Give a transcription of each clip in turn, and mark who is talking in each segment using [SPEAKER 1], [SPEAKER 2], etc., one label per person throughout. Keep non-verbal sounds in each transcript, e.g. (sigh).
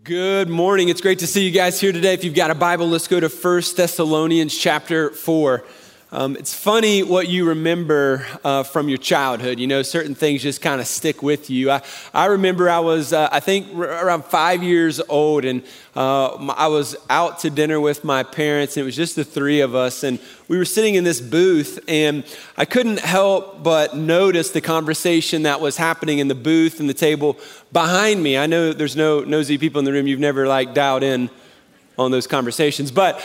[SPEAKER 1] Good morning. It's great to see you guys here today. If you've got a Bible, let's go to 1 Thessalonians chapter 4. Um, it's funny what you remember uh, from your childhood. You know, certain things just kind of stick with you. I, I remember I was, uh, I think, r- around five years old, and uh, I was out to dinner with my parents, and it was just the three of us. And we were sitting in this booth, and I couldn't help but notice the conversation that was happening in the booth and the table behind me. I know there's no nosy people in the room, you've never like dialed in on those conversations, but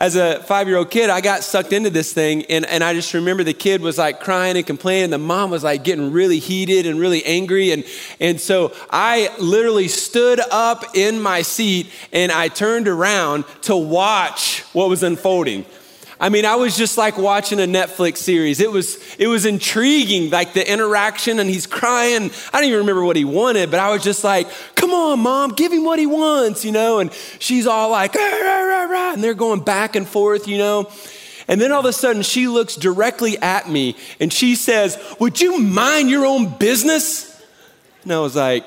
[SPEAKER 1] as a five year old kid, I got sucked into this thing. And, and I just remember the kid was like crying and complaining. The mom was like getting really heated and really angry. And, and so I literally stood up in my seat and I turned around to watch what was unfolding. I mean, I was just like watching a Netflix series. It was, it was intriguing, like the interaction, and he's crying. I don't even remember what he wanted, but I was just like, come on, mom, give him what he wants, you know? And she's all like, rah, rah, rah, and they're going back and forth, you know? And then all of a sudden, she looks directly at me and she says, Would you mind your own business? And I was like,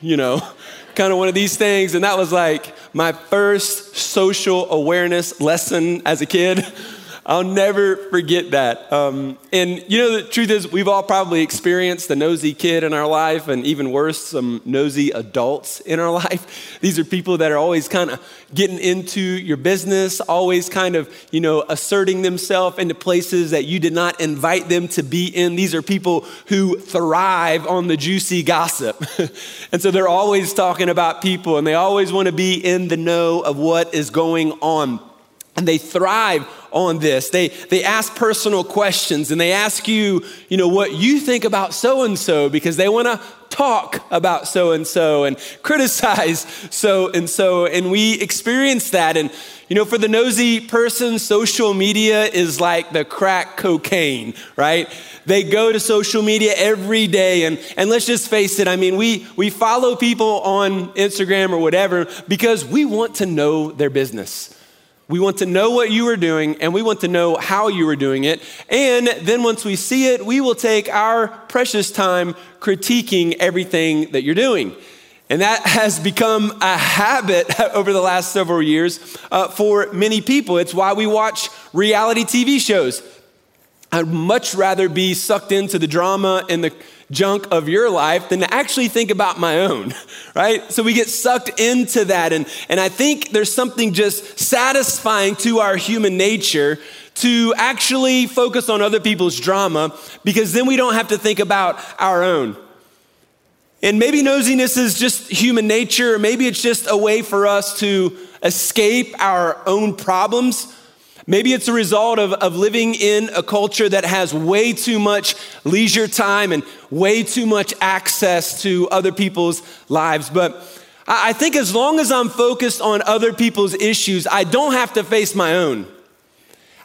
[SPEAKER 1] You know, (laughs) kind of one of these things. And that was like, my first social awareness lesson as a kid. I'll never forget that. Um, and you know, the truth is, we've all probably experienced the nosy kid in our life, and even worse, some nosy adults in our (laughs) life. These are people that are always kind of getting into your business, always kind of, you know, asserting themselves into places that you did not invite them to be in. These are people who thrive on the juicy gossip. (laughs) and so they're always talking about people, and they always want to be in the know of what is going on. And they thrive on this. They, they ask personal questions and they ask you, you know, what you think about so and so because they want to talk about so and so (laughs) and criticize so and so. And we experience that. And, you know, for the nosy person, social media is like the crack cocaine, right? They go to social media every day. And, and let's just face it, I mean, we, we follow people on Instagram or whatever because we want to know their business. We want to know what you are doing and we want to know how you are doing it. And then once we see it, we will take our precious time critiquing everything that you're doing. And that (laughs) has become a habit (laughs) over the last several years uh, for many people. It's why we watch reality TV shows. I'd much rather be sucked into the drama and the junk of your life than to actually think about my own, (laughs) right? So we get sucked into that. And, and I think there's something just satisfying to our human nature to actually focus on other people's drama because then we don't have to think about our own. And maybe nosiness is just human nature, or maybe it's just a way for us to escape our own problems Maybe it's a result of, of living in a culture that has way too much leisure time and way too much access to other people's lives. But I think as long as I'm focused on other people's issues, I don't have to face my own.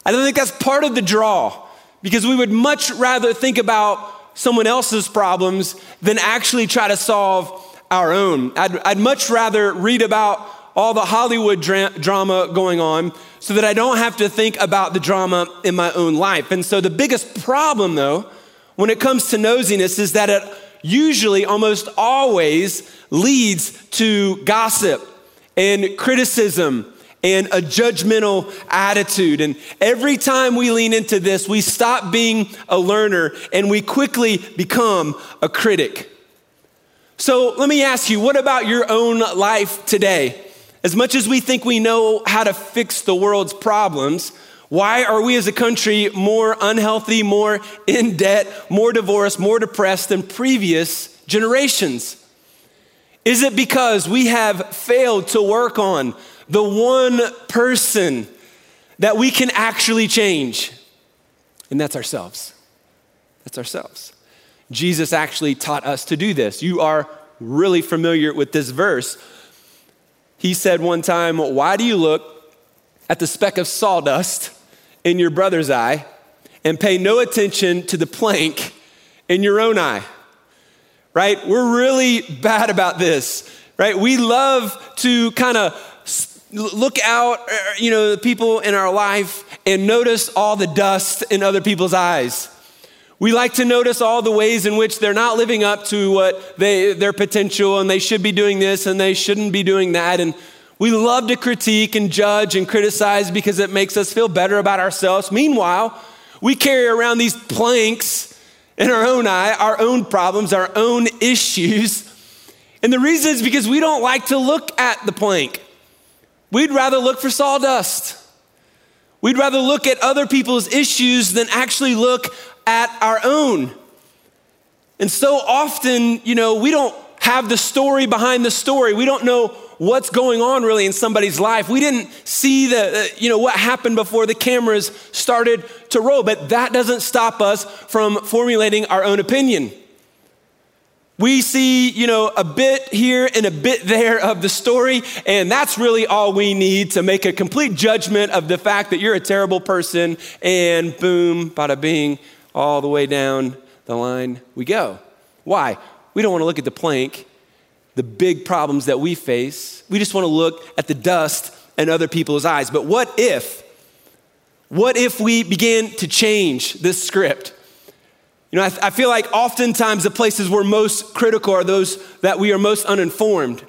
[SPEAKER 1] I don't think that's part of the draw because we would much rather think about someone else's problems than actually try to solve our own. I'd, I'd much rather read about all the Hollywood dra- drama going on so that I don't have to think about the drama in my own life. And so the biggest problem, though, when it comes to nosiness is that it usually, almost always, leads to gossip and criticism and a judgmental attitude. And every time we lean into this, we stop being a learner and we quickly become a critic. So let me ask you, what about your own life today? As much as we think we know how to fix the world's problems, why are we as a country more unhealthy, more in debt, more divorced, more depressed than previous generations? Is it because we have failed to work on the one person that we can actually change? And that's ourselves. That's ourselves. Jesus actually taught us to do this. You are really familiar with this verse. He said one time, Why do you look at the speck of sawdust in your brother's eye and pay no attention to the plank in your own eye? Right? We're really bad about this, right? We love to kind of look out, uh, you know, the people in our life and notice all the dust in other people's eyes. We like to notice all the ways in which they're not living up to what they, their potential and they should be doing this and they shouldn't be doing that. And we love to critique and judge and criticize because it makes us feel better about ourselves. Meanwhile, we carry around these planks in our own eye, our own problems, our own (laughs) issues. And the reason is because we don't like to look at the plank. We'd rather look for sawdust. We'd rather look at other people's issues than actually look at our own. And so often, you know, we don't have the story behind the story. We don't know what's going on really in somebody's life. We didn't see the, uh, you know, what happened before the cameras started to roll, but that doesn't stop us from formulating our own opinion. We see, you know, a bit here and a bit there of the story, and that's really all we need to make a complete judgment of the fact that you're a terrible person, and boom, bada bing, all the way down the line we go. Why? We don't want to look at the plank, the big problems that we face. We just want to look at the dust in other people's eyes. But what if, what if we begin to change this script? You know, I, I feel like oftentimes the places we're most critical are those that we are most uninformed.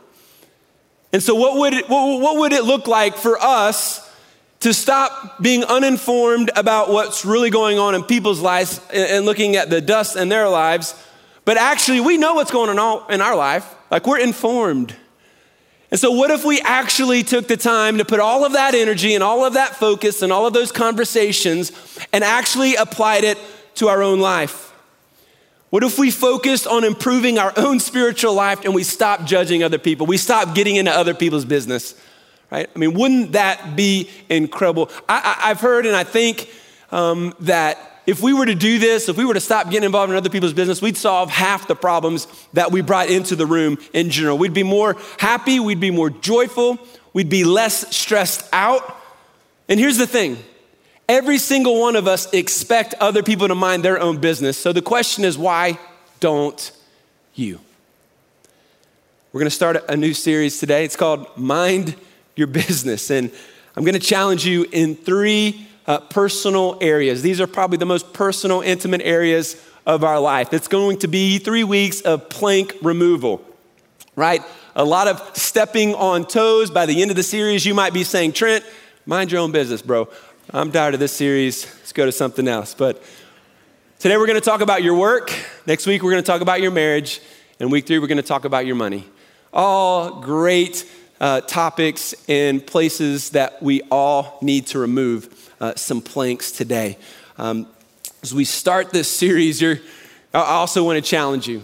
[SPEAKER 1] And so, what would, it, what, what would it look like for us to stop being uninformed about what's really going on in people's lives and looking at the dust in their lives, but actually we know what's going on in our life. Like we're informed. And so, what if we actually took the time to put all of that energy and all of that focus and all of those conversations and actually applied it to our own life? What if we focused on improving our own spiritual life and we stopped judging other people? We stopped getting into other people's business right? I mean, wouldn't that be incredible? I, have heard and I think um, that if we were to do this, if we were to stop getting involved in other people's business, we'd solve half the problems that we brought into the room in general. We'd be more happy, we'd be more joyful, we'd be less stressed out. And here's the thing every single one of us expect other people to mind their own business. So the question is, why don't you? We're going to start a new series today. It's called Mind your business. And I'm going to challenge you in three uh, personal areas. These are probably the most personal, intimate areas of our life. It's going to be three weeks of plank removal, right? A lot of stepping on toes. By the end of the series, you might be saying, Trent, mind your own business, bro. I'm tired of this series. Let's go to something else. But today we're going to talk about your work. Next week, we're going to talk about your marriage. And week three, we're going to talk about your money. All great uh, topics and places that we all need to remove uh, some planks today. Um, as we start this series, I also want to challenge you.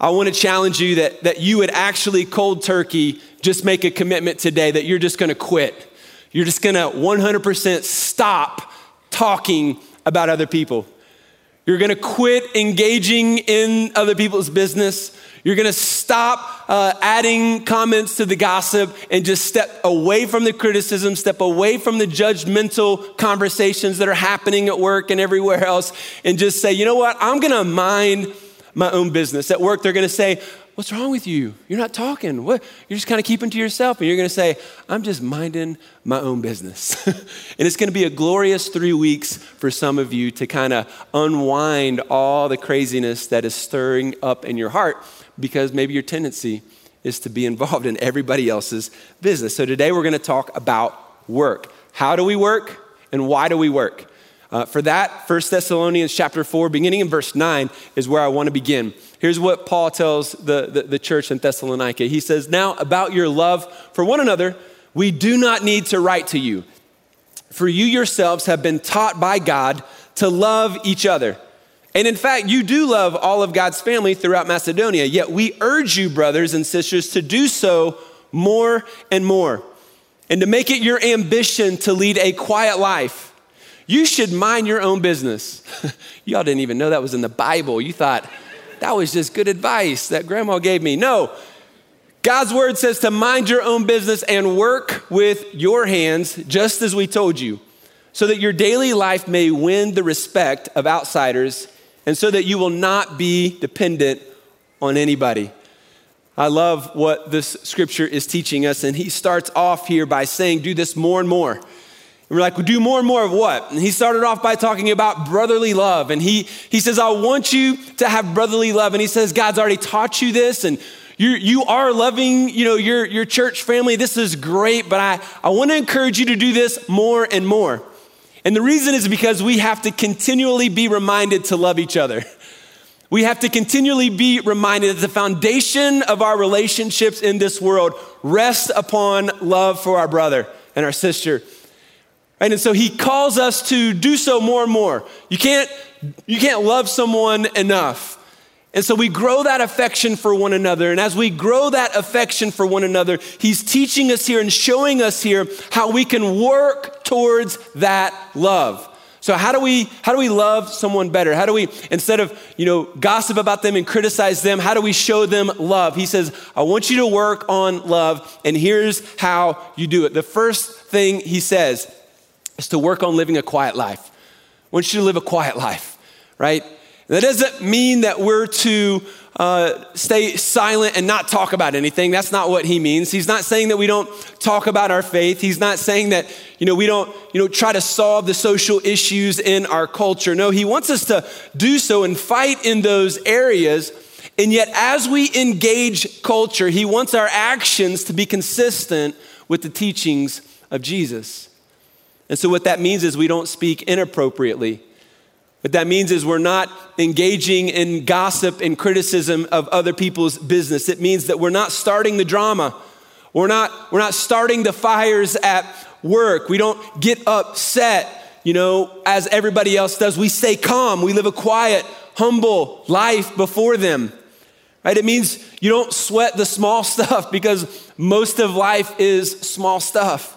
[SPEAKER 1] I want to challenge you that, that you would actually cold turkey just make a commitment today that you're just going to quit. You're just going to 100% stop talking about other people. You're going to quit engaging in other people's business. You're going to stop uh, adding comments to the gossip and just step away from the criticism, step away from the judgmental conversations that are happening at work and everywhere else, and just say, you know what? I'm to mind my own business. At work, they're to say, What's wrong with you? You're not talking. What? You're just kind of keeping to yourself. And you're going to say, I'm just minding my own business. (laughs) and it's going to be a glorious three weeks for some of you to kind of unwind all the craziness that is stirring up in your heart because maybe your tendency is to be involved in everybody else's business. So today we're going to talk about work. How do we work and why do we work? Uh, for that, 1 Thessalonians chapter 4, beginning in verse 9, is where I want to begin. Here's what Paul tells the, the, the church in Thessalonica. He says, Now about your love for one another, we do not need to write to you, for you yourselves have been taught by God to love each other. And in fact, you do love all of God's family throughout Macedonia, yet we urge you, brothers and sisters, to do so more and more, and to make it your ambition to lead a quiet life. You should mind your own business. (laughs) Y'all didn't even know that was in the Bible. You thought that was just good advice that grandma gave me. No, God's word says to mind your own business and work with your hands, just as we told you, so that your daily life may win the respect of outsiders and so that you will not be dependent on anybody. I love what this scripture is teaching us, and he starts off here by saying, Do this more and more. And we're like, well, do more and more of what? And he started off by talking about brotherly love. And he, he says, I want you to have brotherly love. And he says, God's already taught you this. And you, you are loving, you know, your, your church family. This is great. But I, I want to encourage you to do this more and more. And the reason is because we have to continually be reminded to love each other. We have to continually be reminded that the foundation of our relationships in this world rests upon love for our brother and our sister. And so he calls us to do so more and more. You can't, you can't love someone enough. And so we grow that affection for one another. And as we grow that affection for one another, he's teaching us here and showing us here how we can work towards that love. So how do we how do we love someone better? How do we instead of, you know, gossip about them and criticize them, how do we show them love? He says, "I want you to work on love, and here's how you do it." The first thing he says is to work on living a quiet life. I want you to live a quiet life, right? That doesn't mean that we're to uh, stay silent and not talk about anything. That's not what he means. He's not saying that we don't talk about our faith. He's not saying that, you know, we don't, you know, try to solve the social issues in our culture. No, he wants us to do so and fight in those areas. And yet, as we engage culture, he wants our actions to be consistent with the teachings of Jesus. And so, what that means is we don't speak inappropriately. What that means is we're not engaging in gossip and criticism of other people's business. It means that we're not starting the drama. We're not, we're not starting the fires at work. We don't get upset, you know, as everybody else does. We stay calm. We live a quiet, humble life before them. Right? It means you don't sweat the small (laughs) stuff because most of life is small stuff.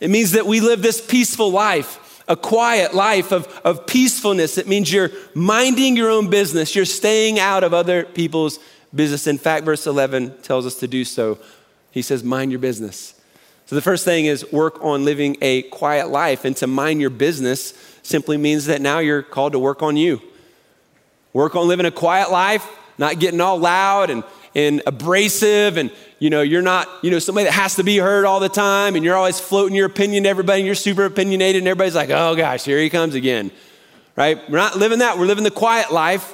[SPEAKER 1] It means that we live this peaceful life a quiet life of, of peacefulness. It means you're minding your own business, you're staying out of other people's business. In fact, verse 11 tells us to do so. He says, Mind your business. So the first thing is work on living a quiet life. And to mind your business simply means that now you're called to work on you. Work on living a quiet life, not getting all loud and, and abrasive and you know you're not you know somebody that has to be heard all the time and you're always floating your opinion to everybody and you're super opinionated and everybody's like oh gosh here he comes again right? We're not living that. We're living the quiet life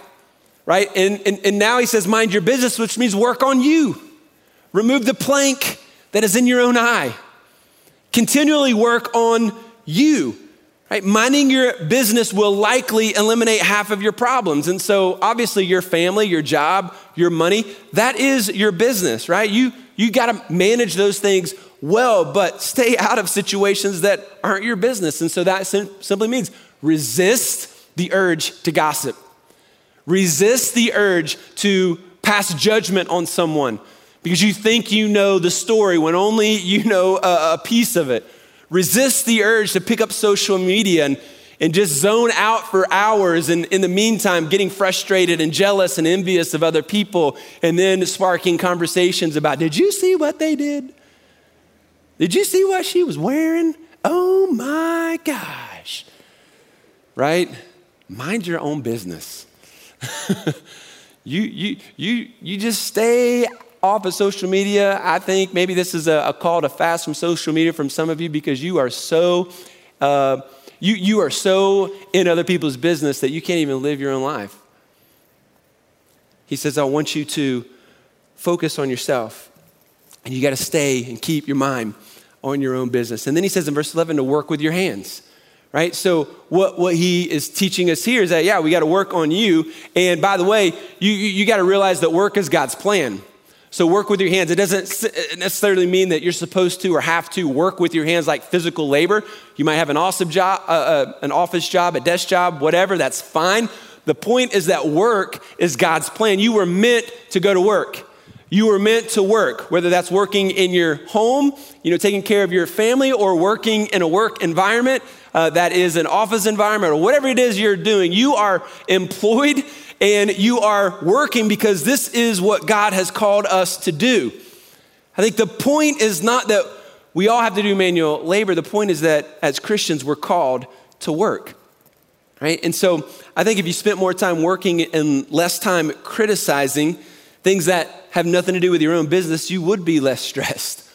[SPEAKER 1] right? And, and, and now he says mind your business which means work on you. Remove the plank that is in your own eye. Continually work on you Right? Minding your business will likely eliminate half of your problems. And so, obviously, your family, your job, your money, that is your business, right? You, you got to manage those things well, but stay out of situations that aren't your business. And so, that sim- simply means resist the urge to gossip, resist the urge to pass judgment on someone because you think you know the story when only you know a, a piece of it resist the urge to pick up social media and, and just zone out for hours and in the meantime getting frustrated and jealous and envious of other people and then sparking conversations about did you see what they did? Did you see what she was wearing? Oh my gosh. Right? Mind your own business. (laughs) You you you you just stay off of social media. I think maybe this is a, a, call to fast from social media from some of you because you are so uh, you you are so in other people's business that you can't even live your own life. He says, "I want you to focus on yourself, and you got to stay and keep your mind on your own business." And then he says in verse 11 to work with your hands right? So what, what he is teaching us here is that, yeah, we got to work on you. And by the way, you, you, you got to realize that work is God's plan. So, work with your hands. It doesn't necessarily mean that you're supposed to or have to work with your hands like physical labor. You might have an awesome job, uh, uh, an office job, a desk job, whatever, that's fine. The point is that work is God's plan. You were meant to go to work. You were meant to work, whether that's working in your home, you know, taking care of your family, or working in a work environment uh, that is an office environment, or whatever it is you're doing. You are employed and you are working because this is what God has called us to do. I think the point is not that we all have to do manual labor. The point is that as Christians, we're called to work. Right? And so I think if you spent more time working and less time criticizing things that have nothing to do with your own business, you would be less stressed.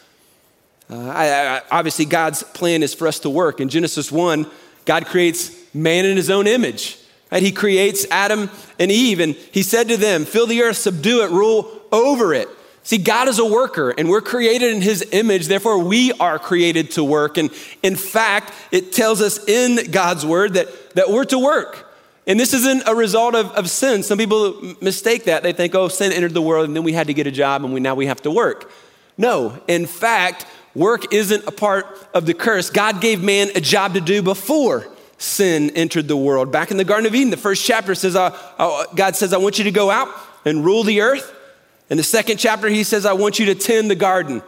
[SPEAKER 1] Uh, I, I, obviously, God's plan is for us to work. In Genesis 1, God creates man in his own image. He creates Adam and Eve, and he said to them, Fill the earth, subdue it, rule over it. See, God is a worker, and we're created in his image, therefore, we are created to work. And in fact, it tells us in God's word that, that we're to work. And this isn't a result of, of sin. Some people mistake that. They think, oh, sin entered the world, and then we had to get a job, and we, now we have to work. No, in fact, work isn't a part of the curse. God gave man a job to do before sin entered the world. Back in the Garden of Eden, the first chapter says, uh, uh, God says, I want you to go out and rule the earth. In the second chapter, he says, I want you to tend the garden.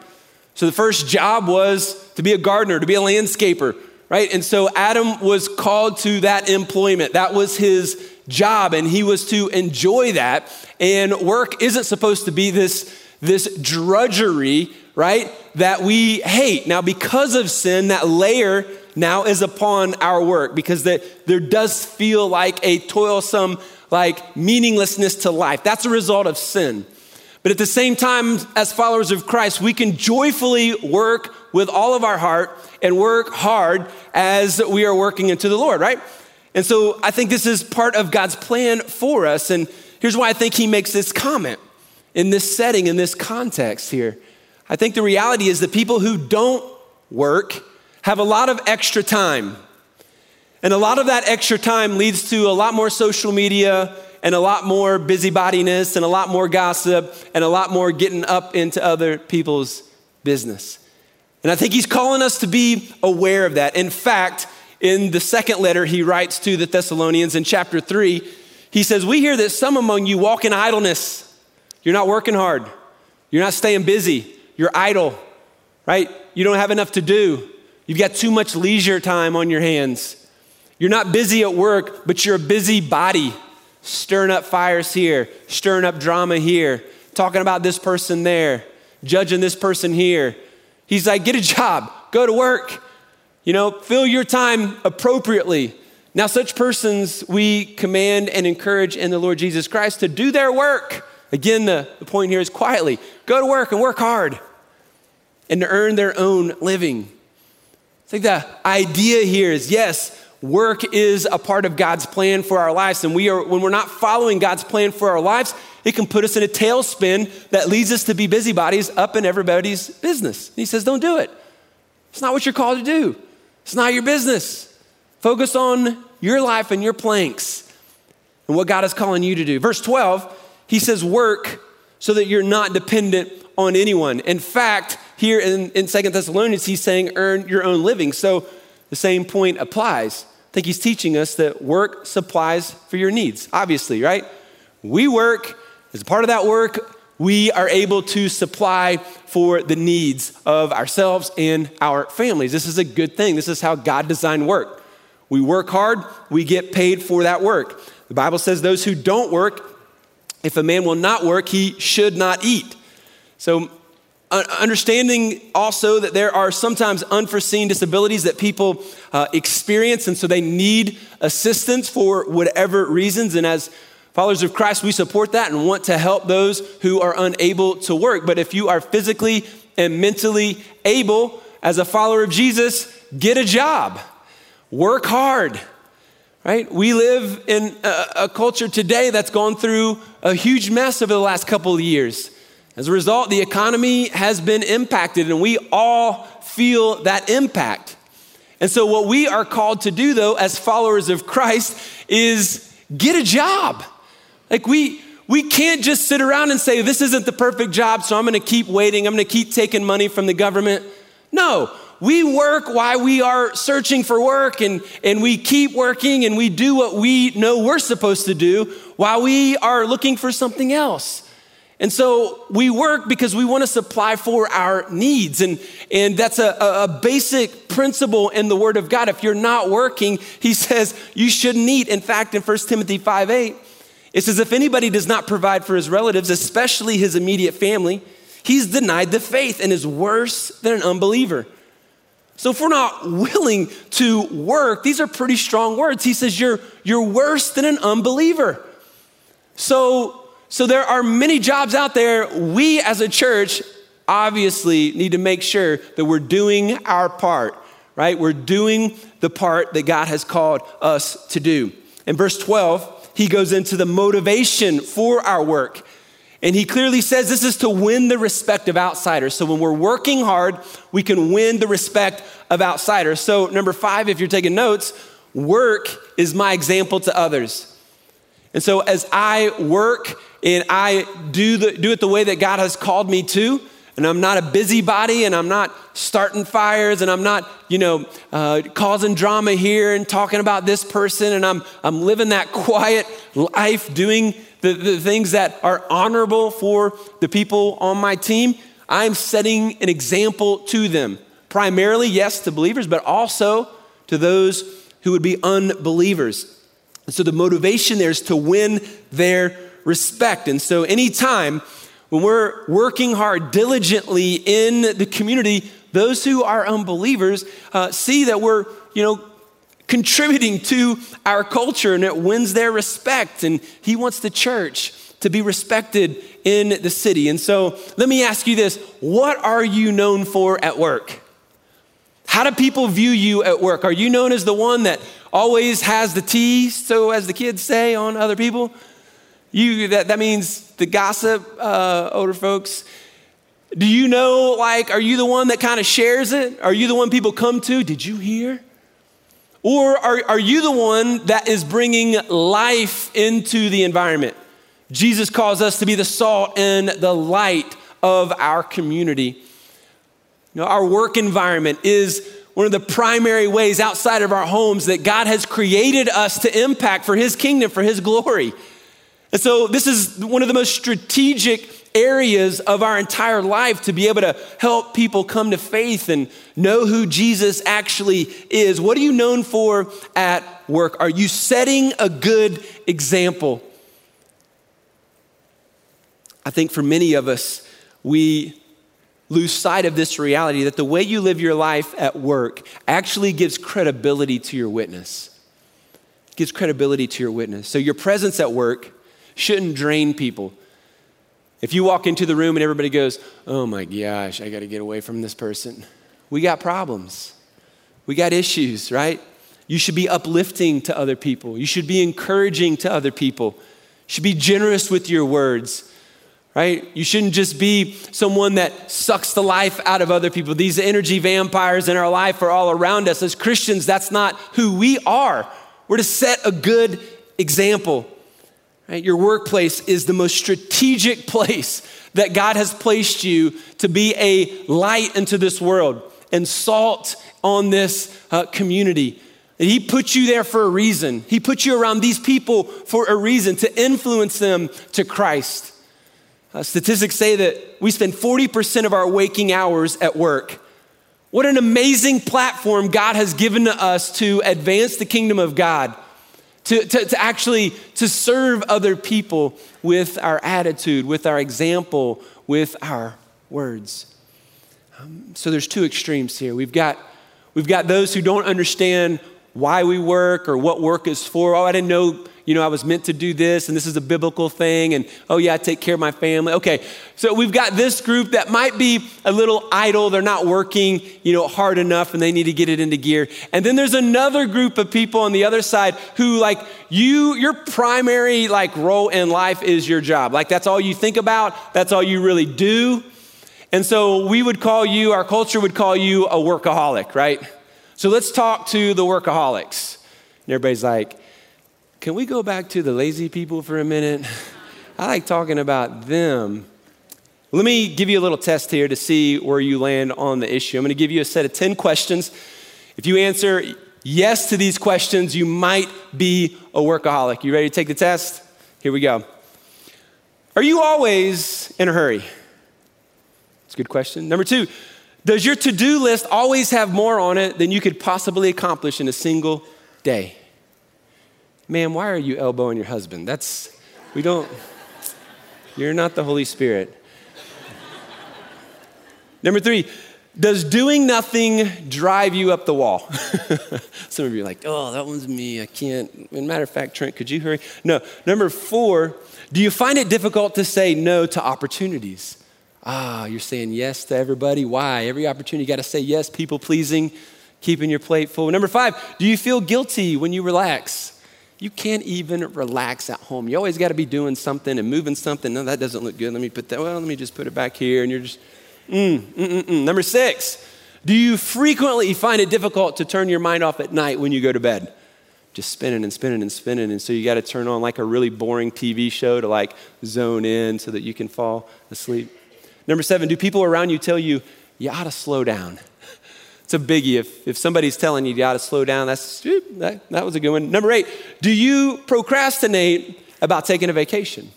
[SPEAKER 1] So the first job was to be a gardener, to be a landscaper, right? And so Adam was called to that employment. That was his job, and he was to enjoy that. And work isn't supposed to be this, this drudgery, right? That we hate. Now, because of sin, that layer now is upon our work because the, there does feel like a toilsome, like meaninglessness to life. That's a result of sin. But at the same time, as followers of Christ, we can joyfully work with all of our heart and work hard as we are working into the Lord, right? And so I think this is part of God's plan for us. And here's why I think He makes this comment in this setting, in this context here. I think the reality is that people who don't work have a lot of extra time. And a lot of that extra time leads to a lot more social media and a lot more busybodiness and a lot more gossip and a lot more getting up into other people's business. And I think he's calling us to be aware of that. In fact, in the second letter he writes to the Thessalonians in chapter 3, he says, We hear that some among you walk in idleness. You're not working hard, you're not staying busy, you're idle, right? You don't have enough to do, you've got too much leisure time on your hands. You're not busy at work, but you're a busy body stirring up fires here, stirring up drama here, talking about this person there, judging this person here. He's like, get a job, go to work, you know, fill your time appropriately. Now, such persons we command and encourage in the Lord Jesus Christ to do their work. Again, the, the point here is quietly go to work and work hard and to earn their own living. I think the idea here is yes, work is a part of God's plan for our lives. And we are, when we're not following God's plan for our lives, it can put us in a tailspin that leads us to be busybodies up in everybody's business. he says, Don't do it. It's not what you're called to do, it's not your business. Focus on your life and your planks and what God is calling you to do. Verse 12, he says, Work so that you're not dependent on anyone. In fact, here in, in 2 Thessalonians, he's saying, Earn your own living. So the same point applies. I think he's teaching us that work supplies for your needs, obviously, right? We work, as a part of that work, we are able to supply for the needs of ourselves and our families. This is a good thing. This is how God designed work. We work hard, we get paid for that work. The Bible says those who don't work, if a man will not work, he should not eat. So understanding also that there are sometimes unforeseen disabilities that people uh, experience, and so they need assistance for whatever reasons. And as followers of Christ, we support that and want to help those who are unable to work. But if you are physically and mentally able, as a follower of Jesus, get a job, work hard. Right? We live in a, a culture today that's gone through a huge mess over the last couple of years. As a result, the economy has been impacted, and we all feel that impact. And so, what we are called to do, though, as followers of Christ, is get a job. Like, we, we can't just sit around and say, This isn't the perfect job, so I'm gonna keep waiting, I'm gonna keep taking money from the government. No, we work while we are searching for work and, and we keep working and we do what we know we're supposed to do while we are looking for something else. And so we work because we want to supply for our needs. And, and that's a, a basic principle in the Word of God. If you're not working, He (laughs) says you shouldn't eat. In fact, in 1 Timothy 5 8, it says, If anybody does not provide for his relatives, especially his immediate family, he's denied the faith and is worse than an unbeliever. So if we're not willing to work, these are pretty strong words. He says, You're, you're worse than an unbeliever. So so there are many jobs out there we as a church obviously need to make sure that we're doing our part, right? We're doing the part that God has called us to do. In verse 12, he goes into the motivation for our work. And he clearly says this is to win the respect of outsiders. So when we're working hard, we can win the respect of outsiders. So, number five, if you're taking notes, work is my example to others. And so as I work and I do, the, do it the way that God has called me to, and I'm not a busybody and I'm not starting fires and I'm not, you know, uh, causing drama here and talking about this person and I'm, I'm living that quiet life doing the, the things that are honorable for the people on my team. I'm setting an example to them. Primarily, yes, to believers, but also to those who would be unbelievers. And so the motivation there is to win their respect. And so anytime when we're working hard diligently in the community, those who are unbelievers uh, see that we're, you know, contributing to our culture and it wins their respect. And he wants the church to be respected in the city. And so let me ask you this what are you known for at work? How do people view you at work? Are you known as the one that always has the tea, so as the kids say, on other people? You that, that means the gossip, uh, older folks. Do you know, like, are you the one that kind of shares it? Are you the one people come to? Did you hear? Or are, are you the one that is bringing life into the environment? Jesus calls us to be the salt and the light of our community. You know, our work environment is one of the primary ways outside of our homes that God has created us to impact for His kingdom, for His glory. And so, this is one of the most strategic areas of our entire life to be able to help people come to faith and know who Jesus actually is. What are you known for at work? Are you setting a good example? I think for many of us, we lose sight of this reality that the way you live your life at work actually gives credibility to your witness. It gives credibility to your witness. So your presence at work shouldn't drain people. If you walk into the room and everybody goes, "Oh my gosh, I got to get away from this person." We got problems. We got issues, right? You should be uplifting to other people. You should be encouraging to other people. You should be generous with your words right? You shouldn't just be someone that sucks the life out of other people. These energy vampires in our life are all around us. As Christians, that's not who we are. We're to set a good example. Right? Your workplace is the most strategic place that God has placed you to be a light into this world and salt on this uh, community. And he put you there for a reason. He put you around these people for a reason to influence them to Christ. Uh, statistics say that we spend 40% of our waking hours at work. What an amazing platform God has given to us to advance the kingdom of God, to, to, to actually to serve other people with our attitude, with our example, with our words. Um, so there's two extremes here. We've got, we've got those who don't understand why we work or what work is for. Oh, I didn't know you know, I was meant to do this and this is a biblical thing, and oh, yeah, I take care of my family. Okay, so we've got this group that might be a little idle. They're not working, you know, hard enough and they need to get it into gear. And then there's another group of people on the other side who, like, you, your primary, like, role in life is your job. Like, that's all you think about, that's all you really do. And so we would call you, our culture would call you a workaholic, right? So let's talk to the workaholics. And everybody's like, can we go back to the lazy people for a minute? I like talking about them. Let me give you a little test here to see where you land on the issue. I'm going to give you a set of 10 questions. If you answer yes to these questions, you might be a workaholic. You ready to take the test? Here we go. Are you always in a hurry? It's a good question. Number two, does your to do list always have more on it than you could possibly accomplish in a single day? Man, why are you elbowing your husband? That's, we don't, you're not the Holy Spirit. Number three, does doing nothing drive you up the wall? (laughs) Some of you are like, oh, that one's me. I can't. matter of fact, Trent, could you hurry? No. Number four, do you find it difficult to say no to opportunities? Ah, you're saying yes to everybody. Why? Every opportunity, you got to say yes, people pleasing, keeping your plate full. Number five, do you feel guilty when you relax? You can't even relax at home. You always got to be doing something and moving something. No, that doesn't look good. Let me put that, well, let me just put it back here. And you're just, mm, mm, mm, mm. Number six, do you frequently find it difficult to turn your mind off at night when you go to bed? Just spinning and spinning and spinning. And so you got to turn on like a really boring TV show to like zone in so that you can fall asleep. Number seven, do people around you tell you, you ought to slow down? It's a biggie. If, if somebody's telling you you got to slow down, that's, eh, that, that was a good one. Number eight, do you procrastinate about taking a vacation?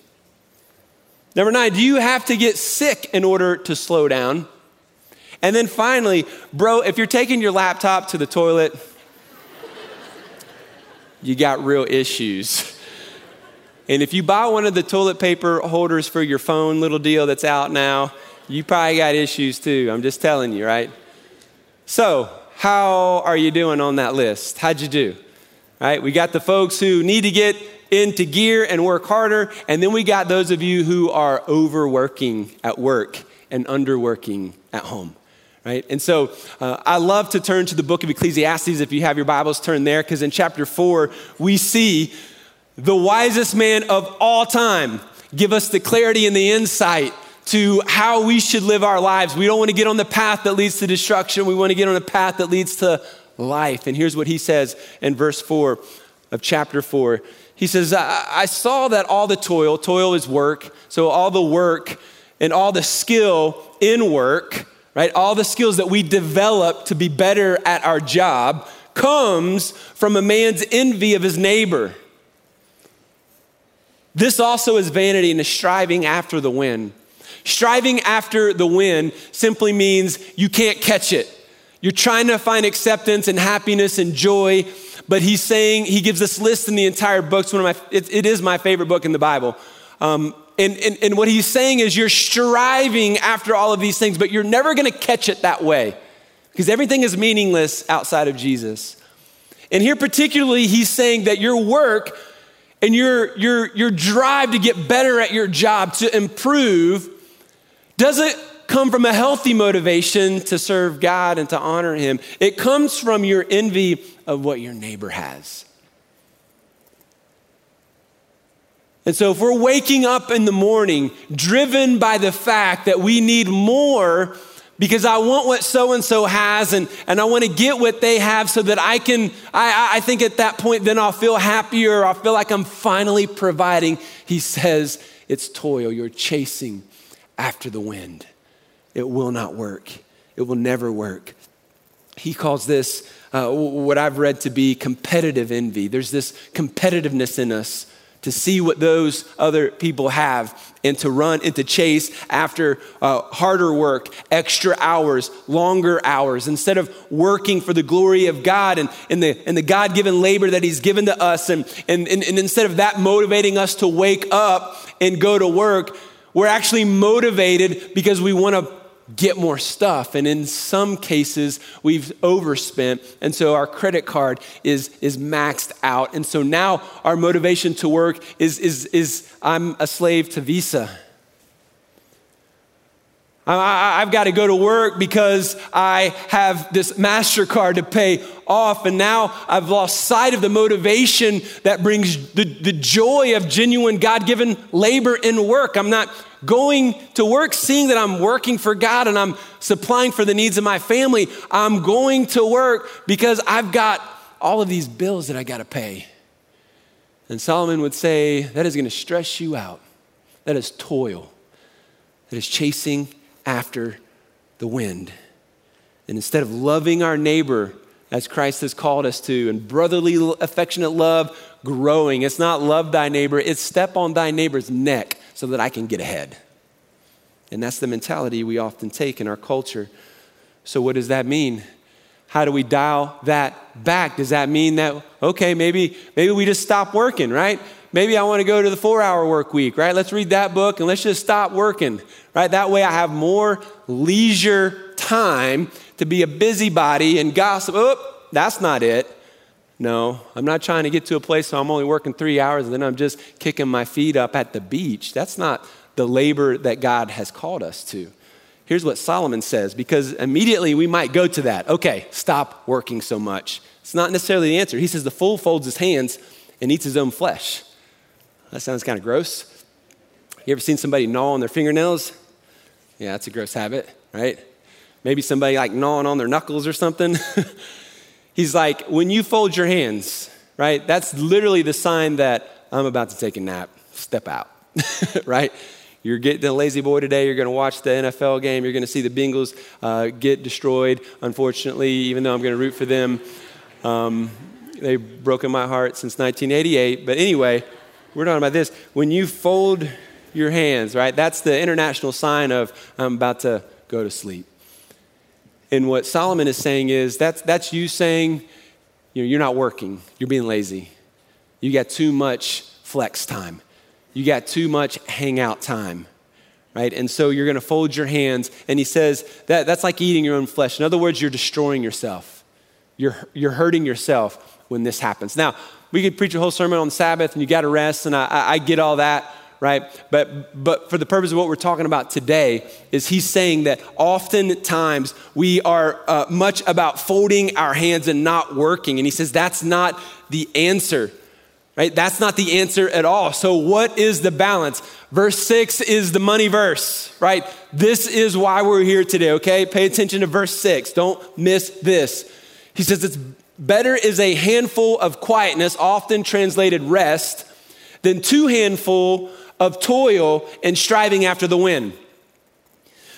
[SPEAKER 1] Number nine, do you have to get sick in order to slow down? And then finally, bro, if you're taking your laptop to the toilet, you got real issues. And if you buy one of the toilet paper holders for your phone, little deal that's out now, you probably got issues too. I'm just telling you, right? So, how are you doing on that list? How'd you do? Right? We got the folks who need to get into gear and work harder, and then we got those of you who are overworking at work and underworking at home. Right? And so uh, I love to turn to the book of Ecclesiastes if you have your Bibles, turn there, because in chapter four, we see the wisest man of all time give us the clarity and the insight to how we should live our lives. We don't want to get on the path that leads to destruction. We want to get on a path that leads to life. And here's what he says in verse 4 of chapter 4. He says, I saw that all the toil, toil is work, so all the work and all the skill in work, right? All the skills that we develop to be better at our job comes from a man's envy of his neighbor. This also is vanity and is striving after the wind. Striving after the wind simply means you can't catch it. You're trying to find acceptance and happiness and joy, but he's saying, he gives this list in the entire book. It's one of my, it, it is my favorite book in the Bible. Um, and, and, and what he's saying is you're striving after all of these things, but you're never gonna catch it that way because everything is meaningless outside of Jesus. And here, particularly, he's saying that your work and your, your, your drive to get better at your job, to improve, doesn't come from a healthy motivation to serve God and to honor Him. It comes from your envy of what your neighbor has. And so, if we're waking up in the morning driven by the fact that we need more because I want what so and so has and, and I want to get what they have so that I can, I, I think at that point, then I'll feel happier. I'll feel like I'm finally providing. He says, it's toil. You're chasing after the wind. It will not work, it will never work. He calls this uh, what I've read to be competitive envy. There's this competitiveness in us to see what those other people have and to run and to chase after uh, harder work, extra hours, longer hours, instead of working for the glory of God and, and the, and the God given labor that He's given to us. And, and, and, and instead of that motivating us to wake up and go to work, we're actually motivated because we want to get more stuff. And in some cases, we've overspent. And so our credit card is, is maxed out. And so now our motivation to work is, is, is I'm a slave to Visa. I, have got to go to work because I have this MasterCard to pay off. And now I've lost sight of the motivation that brings the, the joy of genuine God given labor in work. I'm not going to work seeing that I'm working for God and I'm supplying for the needs of my family. I'm going to work because I've got all of these bills that I got to pay. And Solomon would say, that is going to stress you out. That is toil. That is chasing after the wind. And instead of loving our neighbor as Christ has called us to, and brotherly, affectionate love growing, it's not love thy neighbor, it's step on thy neighbor's neck so that I can get ahead. And that's the mentality we often take in our culture. So, what does that mean? How do we dial that back? Does that mean that, okay, maybe, maybe we just stop working, right? Maybe I want to go to the four hour work week, right? Let's read that book and let's just stop working, right? That way I have more leisure time to be a busybody and gossip. Oh, that's not it. No, I'm not trying to get to a place where I'm only working three hours and then I'm just kicking my feet up at the beach. That's not the labor that God has called us to. here's what Solomon says, because immediately we might go to that. Okay, stop working so much. It's not necessarily the answer. He says the fool folds his hands and eats his own flesh. That sounds kind of gross. You ever seen somebody gnaw on their fingernails? Yeah, that's a gross habit, right? Maybe somebody like gnawing on their knuckles or something. (laughs) He's like, when you fold your hands, right, that's literally the sign that I'm about to take a nap. Step out, (laughs) right? You're getting a La-Z-Boy today. You're going to watch the NFL game. You're going to see the Bengals uh, get destroyed, unfortunately, even though I'm going to root for them. Um, they've broken my heart since 1988. But anyway, we're talking about this. When you fold your hands, right, that's the international sign of I'm about to go to sleep. And what Solomon is saying is that's, that's you saying, you know, you're not working, you're being lazy. You got too much flex time. You got too much hangout time, right? And so you're going to fold your hands. And he says that that's like eating your own flesh. In other words, you're destroying yourself. You're, you're hurting yourself when this happens. Now, we could preach a whole sermon on Sabbath and you got to rest, and I, I get all that right? But, but for the purpose of what we're talking about today, is he's saying that oftentimes we are uh, much about folding our hands and not working. And he says that's not the answer, right? That's not the answer at all. So, what is the balance? Verse six is the money verse, right? This is why we're here today, okay? Pay attention to verse six. Don't miss this. He says it's better is a handful of quietness, often translated rest, than two handful of toil and striving after the wind.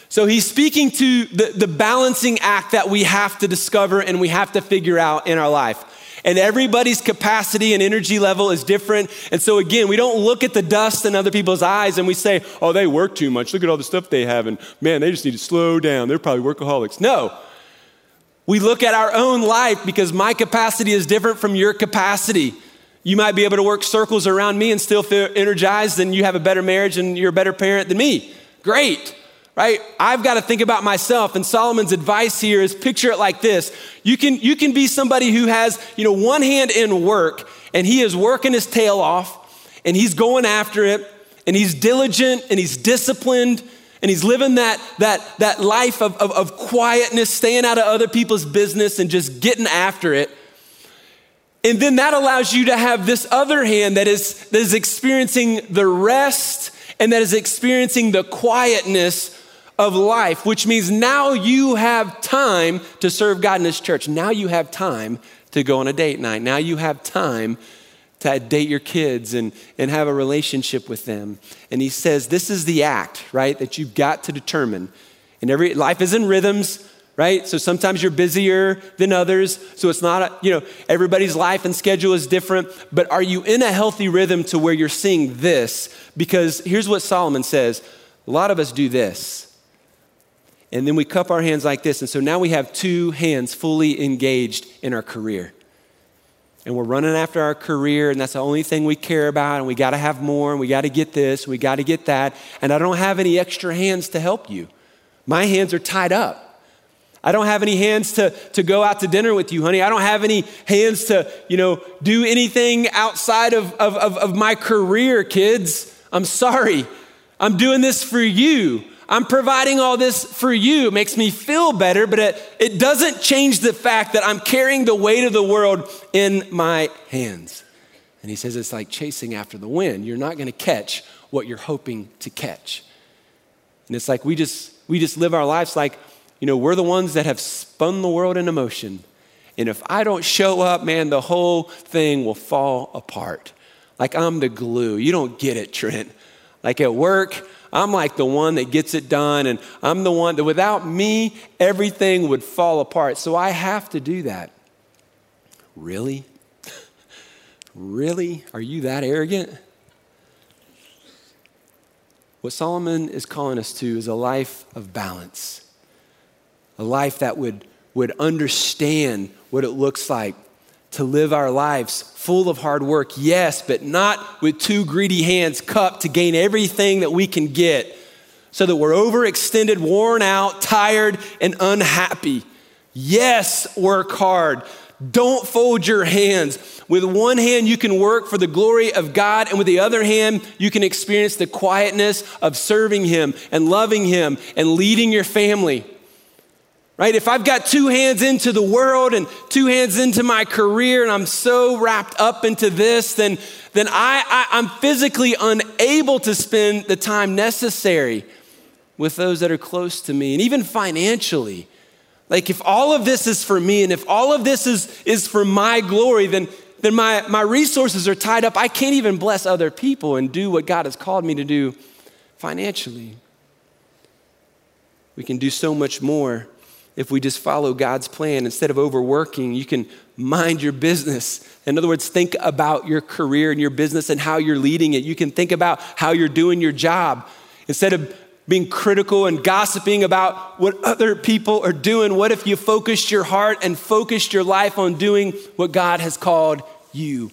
[SPEAKER 1] So he's speaking to the, the balancing act that we have to discover and we have to figure out in our life. And everybody's capacity and energy level is different. And so, again, we don't look at the dust in other people's eyes and we say, oh, they work too much. Look at all the stuff they have. And man, they just need to slow down. They're probably workaholics. No. We look at our own life because my capacity is different from your capacity. You might be able to work circles around me and still feel energized, and you have a better marriage and you're a better parent than me. Great, right? I've got to think about myself. And Solomon's advice here is picture it like this. You can, you can be somebody who has, you know, one hand in work, and he is working his tail off, and he's going after it, and he's diligent, and he's disciplined, and he's living that, that, that life of, of, of quietness, staying out of other people's business, and just getting after it. And then that allows you to have this other hand that is, that is experiencing the rest and that is experiencing the quietness of life, which means now you have time to serve God in His church. Now you have time to go on a date night. Now you have time to date your kids and, and have a relationship with them. And he says, This is the act, right, that you've got to determine. And every life is in rhythms right? So sometimes you're busier than others. So it's not, a, you know, everybody's life and schedule is different. But are you in a healthy rhythm to where you're seeing this? Because here's what Solomon says a lot of us do this. And then we cup our hands like this. And so now we have two hands fully engaged in our career. And we're running after our career, and that's the only thing we care about. And we got to have more, and we got to get this, and we got to get that. And I don't have any extra hands to help you. My hands are tied up. I don't have any hands to, to go out to dinner with you, honey. I don't have any hands to, you know, do anything outside of, of, of, of my career, kids. I'm sorry. I'm doing this for you. I'm providing all this for you. It makes me feel better, but it, it doesn't change the fact that I'm carrying the weight of the world in my hands. And he says it's like chasing after the wind. You're not going to catch what you're hoping to catch. And it's like we just we just live our lives like you know, we're the ones that have spun the world into motion. And if I don't show up, man, the whole thing will fall apart. Like I'm the glue. You don't get it, Trent. Like at work, I'm like the one that gets it done, and I'm the one that without me, everything would fall apart. So I have to do that. Really? (laughs) really? Are you that arrogant? What Solomon is calling us to is a life of balance a life that would, would understand what it looks like to live our lives full of hard work, yes, but not with two greedy hands cupped to gain everything that we can get so that we're overextended, worn out, tired, and unhappy. Yes, work hard Don't fold your hands. With one hand, you can work for the glory of God, and with the other hand, you can experience the quietness of serving Him and loving Him and leading your family. Right? If I've got two hands into the world and two hands into my career, and I'm so wrapped up into this, then, then I, I, I'm physically unable to spend the time necessary with those that are close to me, and even financially. Like, if all of this is for me and if all of this is, is for my glory, then, then my, my resources are tied up. I can't even bless other people and do what God has called me to do financially. We can do so much more if we just follow God's plan. Instead of overworking, you can mind your business. In other words, think about your career and your business and how you're leading it. You can think about how you're doing your job. Instead of being critical and gossiping about what other people are doing? What if you focused your heart and focused your life on doing what God has called you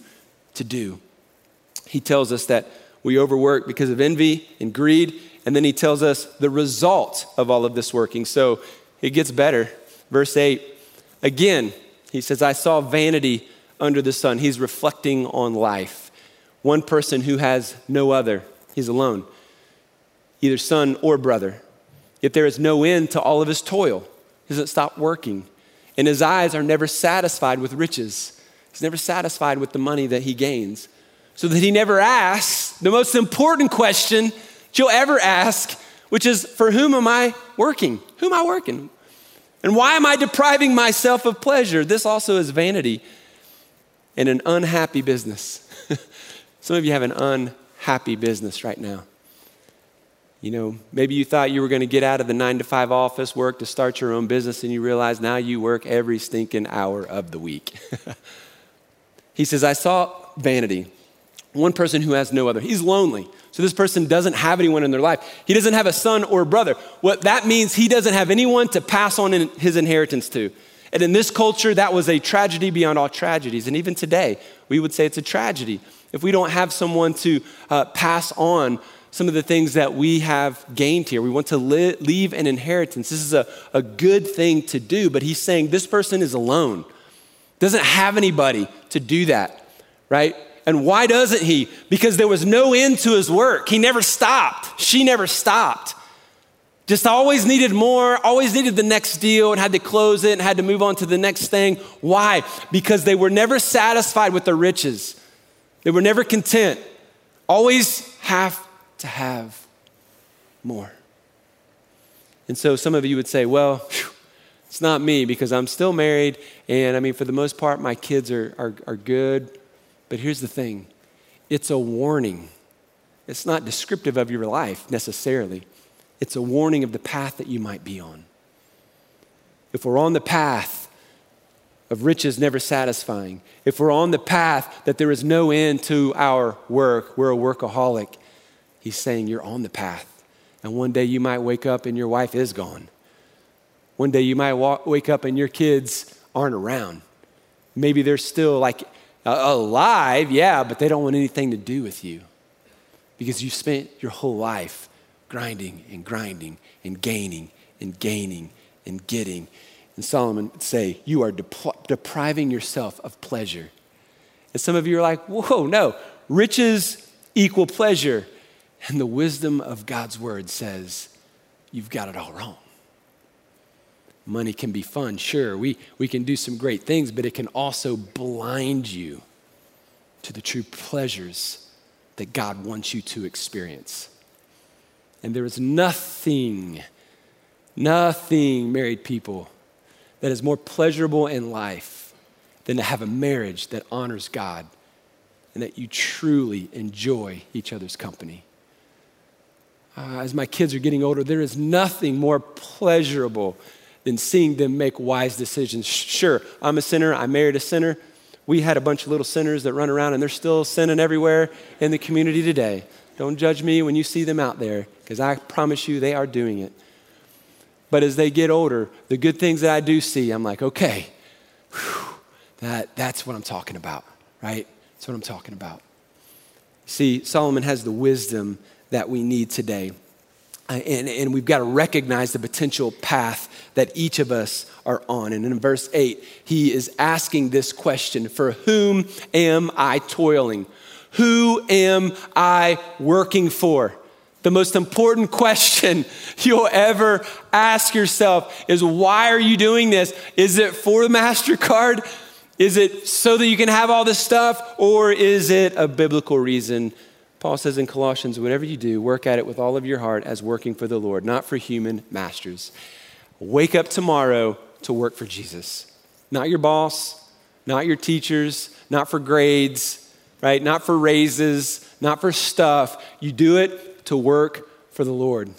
[SPEAKER 1] to do? He tells us that we overwork because of envy and greed, and then he tells us the result of all of this working. So it gets better. Verse 8 again, he says, I saw vanity under the sun. He's reflecting on life. One person who has no other, he's alone either son or brother. Yet there is no end to all of his toil. He doesn't stop working. And his eyes are never satisfied with riches. He's never satisfied with the money that he gains. So that he never asks the most important question you'll ever ask, which is, For whom am I working? Who am I working? And why am I depriving myself of pleasure? This also is vanity and an unhappy business. (laughs) Some of you have an unhappy business right now. You know, maybe you thought you were going to get out of the nine to five office work to start your own business, and you realize now you work every stinking hour of the week. (laughs) he says, I saw vanity. One person who has no other. He's lonely. So this person doesn't have anyone in their life. He doesn't have a son or a brother. What that means, he doesn't have anyone to pass on his inheritance to. And in this culture, that was a tragedy beyond all tragedies. And even today, we would say it's a tragedy if we don't have someone to uh, pass on some of the things that we have gained here. We want to li- leave an inheritance. This is a, a good thing to do, but he's saying this person is alone, doesn't have anybody to do that, right? And why doesn't he? Because there was no end to his work. He never stopped. She never stopped. Just always needed more, always needed the next deal and had to close it and had to move on to the next thing. Why? Because they were never satisfied with their riches. They were never content. Always have to have more. And so some of you would say, well, it's not me because I'm still married. And I mean, for the most part, my kids are, are, are good. But here's the thing it's a warning. It's not descriptive of your life necessarily, it's a warning of the path that you might be on. If we're on the path of riches never satisfying, if we're on the path that there is no end to our work, we're a workaholic, He's saying you're on the path. And one day you might wake up and your wife is gone. One day you might walk, wake up and your kids aren't around. Maybe they're still like alive, yeah, but they don't want anything to do with you because you've spent your whole life grinding and grinding and gaining and gaining and getting. And Solomon would say, You are dep- depriving yourself of pleasure. And some of you are like, Whoa, no, riches equal pleasure. And the wisdom of God's word says, you've got it all wrong. Money can be fun, sure. We, we can do some great things, but it can also blind you to the true pleasures that God wants you to experience. And there is nothing, nothing, married people, that is more pleasurable in life than to have a marriage that honors God and that you truly enjoy each other's company uh, as my kids are getting older, there is nothing more pleasurable than seeing them make wise decisions. Sure, I'm a sinner, I married a sinner. We had a bunch of little sinners that run around and they're still sinning everywhere in the community today. Don't judge me when you see them out there, because I promise you they are doing it. But as they get older, the good things that I do see, I'm like, okay, whew, that, that's what I'm talking about, right? That's what I'm talking about. See, Solomon has the wisdom that we need today. And, and we've got to recognize the potential path that each of us are on. And in verse 8, he is asking this question For whom am I toiling? Who am I working for? The most important (laughs) question you'll ever ask yourself is why are you doing this? Is it for the MasterCard? Is it so that you can have all this stuff? Or is it a biblical reason? Paul says in Colossians, whatever you do, work at it with all of your heart as working for the Lord, not for human masters. Wake up tomorrow to work for Jesus. Not your boss, not your teachers, not for grades, right? Not for raises, not for stuff. You do it to work for the Lord.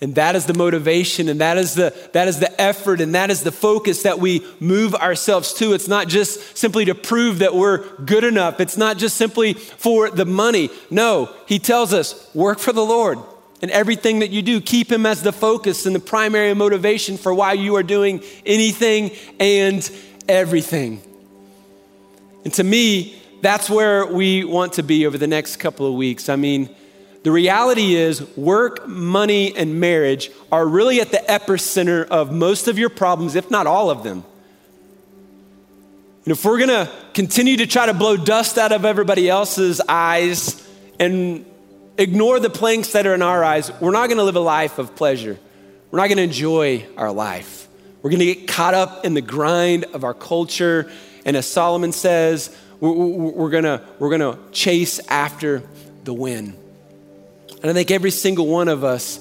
[SPEAKER 1] And that is the motivation and that is the, that is the effort and that is the focus that we move ourselves to. It's not just simply to prove that we're good enough. It's not just simply for the money. No, he tells us work for the Lord. And everything that you do, keep him as the focus and the primary motivation for why you are doing anything and everything. And to me, that's where we want to be over the next couple of weeks. I mean, the reality is, work, money, and marriage are really at the epicenter of most of your problems, if not all of them. And if we're gonna continue to try to blow dust out of everybody else's eyes and ignore the planks that are in our eyes, we're not gonna live a life of pleasure. We're not gonna enjoy our life. We're gonna get caught up in the grind of our culture. And as Solomon says, we're, gonna, we're gonna chase after the wind. And I think every single one of us,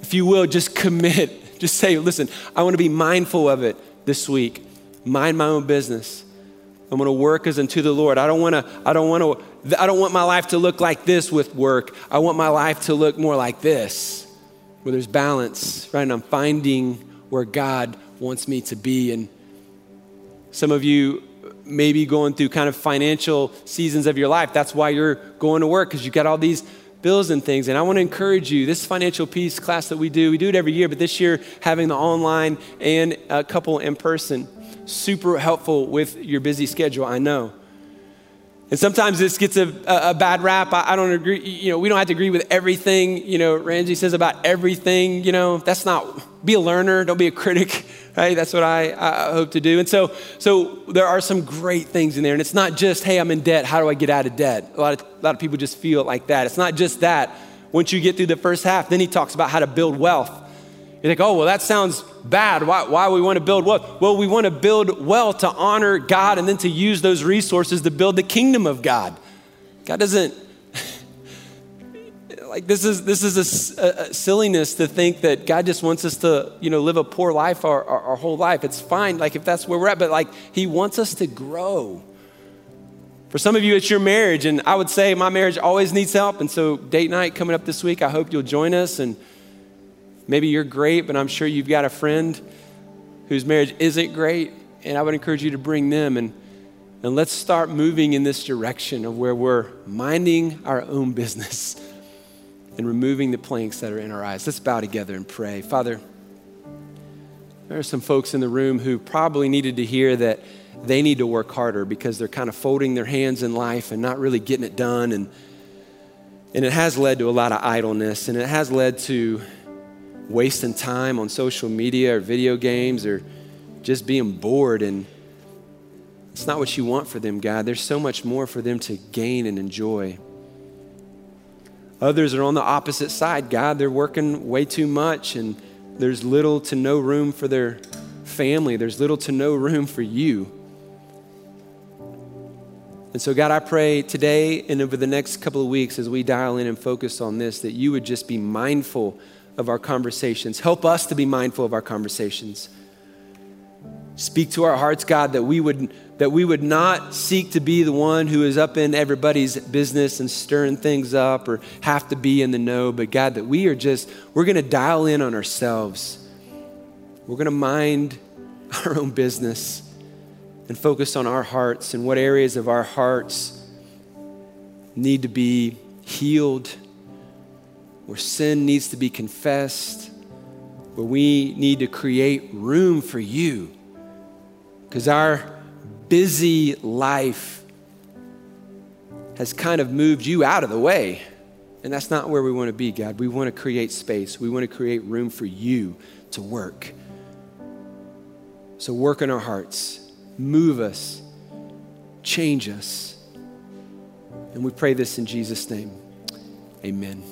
[SPEAKER 1] if you will, just commit, (laughs) just say, listen, I want to be mindful of it this week. Mind my own business. I'm going to work as unto the Lord. I don't want to, I don't want to, I don't want my life to look like this with work. I want my life to look more like this, where there's balance, right? And I'm finding where God wants me to be. And some of you may be going through kind of financial seasons of your life. That's why you're going to work, because you've got all these bills and things. And I want to encourage you this financial peace class that we do, we do it every year, but this year having the online and a couple in person, super helpful with your busy schedule, I know. And sometimes this gets a, a, a bad rap. I, I, don't agree. You know, we don't have to agree with everything, you know, Ramsey says about everything. You know, that's not, be a learner, don't be a critic, (laughs) right? That's what I, I hope to do. And so, so there are some great things in there. And it's not just, hey, I'm in debt. How do I get out of debt? A lot of, a lot of people just feel like that. It's not just that. Once you get through the first half, then he talks about how to build wealth. You think, oh, well, that sounds bad. Why, why we want to build wealth? Well, we want to build wealth to honor God and then to use those resources to build the kingdom of God. God doesn't, (laughs) like this is, this is a, a, silliness to think that God just wants us to, you know, live a poor life our, our, our whole life. It's fine, like if that's where we're at, but like he wants us to grow. For some of you, it's your marriage, and I would say my marriage always needs help. And so, date night coming up this week, I hope you'll join us and Maybe you're great, but I'm sure you've got a friend whose marriage isn't great, and I would encourage you to bring them and and let's start moving in this direction of where we're minding our own business (laughs) and removing the planks that are in our eyes. Let's bow together and pray. Father, there are some folks in the room who probably needed to hear that they need to work harder because they're kind of folding their hands in life and not really getting it done. And, and it has led to a lot of idleness and it has led to wasting time on social media or video games or just being bored. And it's not what you want for them, God. There's so much more for them to gain and enjoy. Others are on the opposite side, God. They're working way too much and there's little to no room for their family, there's little to no room for you. And so, God, I pray today and over the next couple of weeks as we dial in and focus on this, that you would just be mindful of our conversations. Help us to be mindful of our conversations. Speak to our hearts, God, that we would that we would not seek to be the one who is up in everybody's business and stirring things up or have to be in the know, but God, that we are just we're going to dial in on ourselves. We're going to mind (laughs) our own business and focus on our hearts and what areas of our hearts need to be healed where sin needs to be confessed, where we need to create room for you. Because our busy life has kind of moved you out of the way. And that's not where we want to be, God. We want to create space, we want to create room for you to work. So, work in our hearts, move us, change us. And we pray this in Jesus' name. Amen.